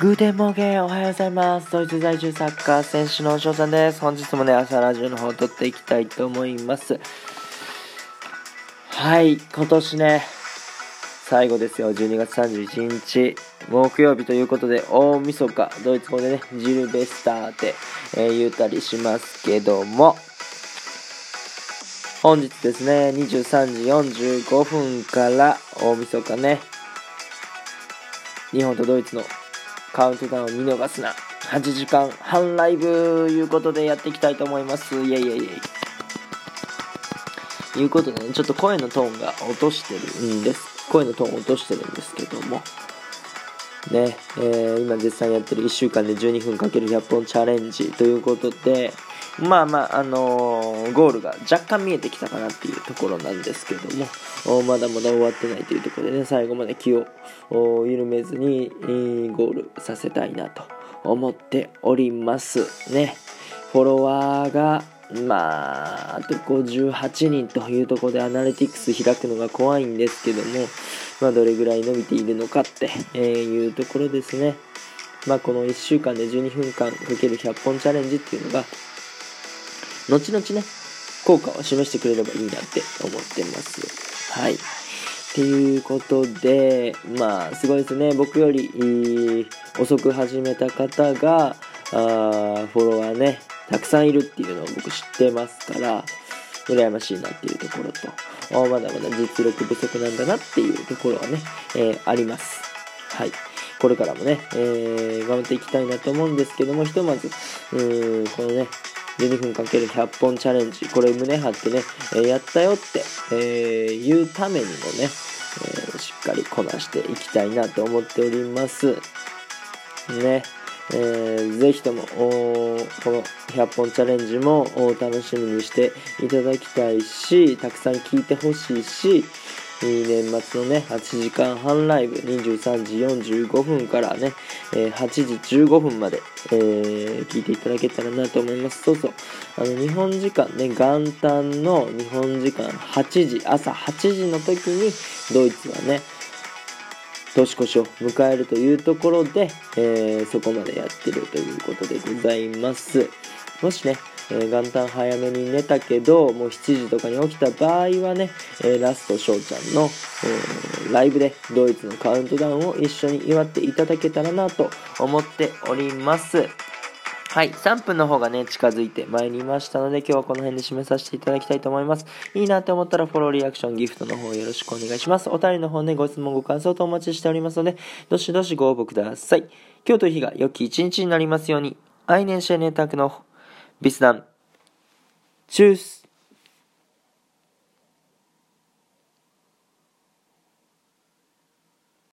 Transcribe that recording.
Guten Morgen おはようございます。ドイツ在住サッカー選手の翔さんです。本日もね、朝ラジオの方を撮っていきたいと思います。はい、今年ね、最後ですよ。12月31日、木曜日ということで、大晦日、ドイツ語でね、 Silvester って、えー、言ったりしますけども、本日ですね、23時45分から大晦日ね、日本とドイツのカウントダウンを見逃すな。8時間半ライブいうことでやっていきたいと思います。イェイイェイイェイ。いうことでね、ちょっと声のトーンが落としてるんです。声のトーン落としてるんですけども。ね、えー、今絶賛やってる1週間で12分かける100本チャレンジということで、まあまあ、あのー、ゴールが若干見えてきたかなっていうところなんですけども、まだまだ終わってないというところでね、最後まで気を緩めずに、ゴールさせたいなと思っておりますね。フォロワーが、まあ、あと58人というところでアナリティクス開くのが怖いんですけども、まあ、どれぐらい伸びているのかっていうところですね。まあ、この1週間で12分間かける100本チャレンジっていうのが、後々ね、効果を示してくれればいいなって思ってます。はい。っていうことで、まあ、すごいですね。僕より遅く始めた方が、あフォロワーね、たくさんいるっていうのを僕知ってますから、羨ましいなっていうところと、まだまだ実力不足なんだなっていうところはね、えー、あります。はい。これからもね、えー、頑張っていきたいなと思うんですけども、ひとまず、うーん、このね、12分かける100本チャレンジ、これ胸張ってね、えー、やったよって、えー、言うためにもね、えー、しっかりこなしていきたいなと思っております。ね。えー、ぜひともこの100本チャレンジも楽しみにしていただきたいしたくさん聞いてほしいし、年末のね、8時間半ライブ、23時45分からね、えー、8時15分まで、えー、聞いていただけたらなと思います。そうそう。あの、日本時間ね、元旦の日本時間8時、朝8時の時に、ドイツはね、年越しを迎えるというところで、えー、そこまでやってるということでございます。もしね、えー、元旦早めに寝たけど、もう7時とかに起きた場合はね、えー、ラスト翔ちゃんの、えー、ライブでドイツのカウントダウンを一緒に祝っていただけたらなと思っております。はい、3分の方がね、近づいてまいりましたので、今日はこの辺で締めさせていただきたいと思います。いいなって思ったらフォロー、リアクション、ギフトの方よろしくお願いします。お便りの方ね、ご質問、ご感想とお待ちしておりますので、どしどしご応募ください。今日という日が良き一日になりますように、アイネンシェネタクのビスダン。チュース